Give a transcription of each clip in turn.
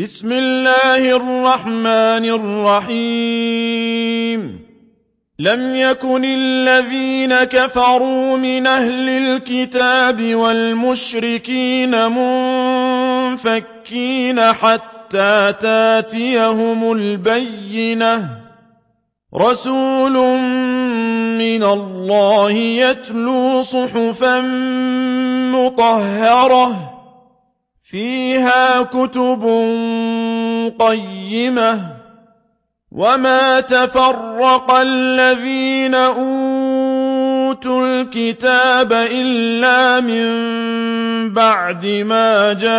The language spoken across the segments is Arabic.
بسم الله الرحمن الرحيم. لم يكن الذين كفروا من أهل الكتاب والمشركين منفكين حتى تاتيهم البينة. رسول من الله يتلو صحفا مطهرة. فيها كتب قيمة. وما تفرق الذين أوتوا الكتاب إلا من بعد ما جاءتهم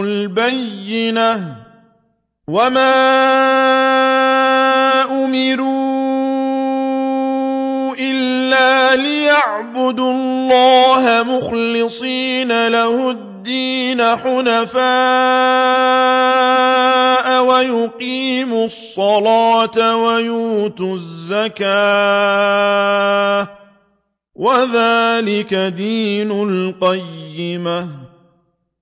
البينة. وما أمروا إلا ليعبدوا الله مخلصين له الدين حنفاء ويقيموا الصلاة ويؤتوا الزكاة. وذلك دين القيمة.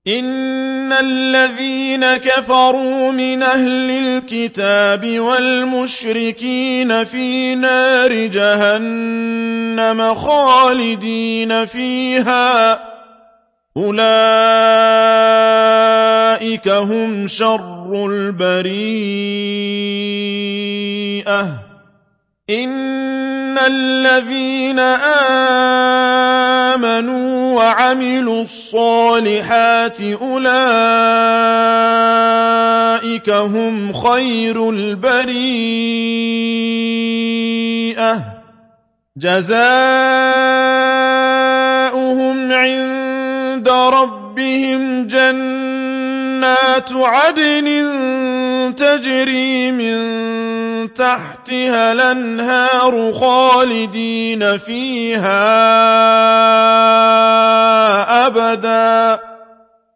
إن الذين كفروا من أهل الكتاب والمشركين في نار جهنم خالدين فيها أولئك هم شر البريئة إن الذين آمنوا وعملوا الصالحات أولئك هم خير البريئة. جزاؤهم عند ربهم جنات عدن تجري من تحتها الأنهار خالدين فيها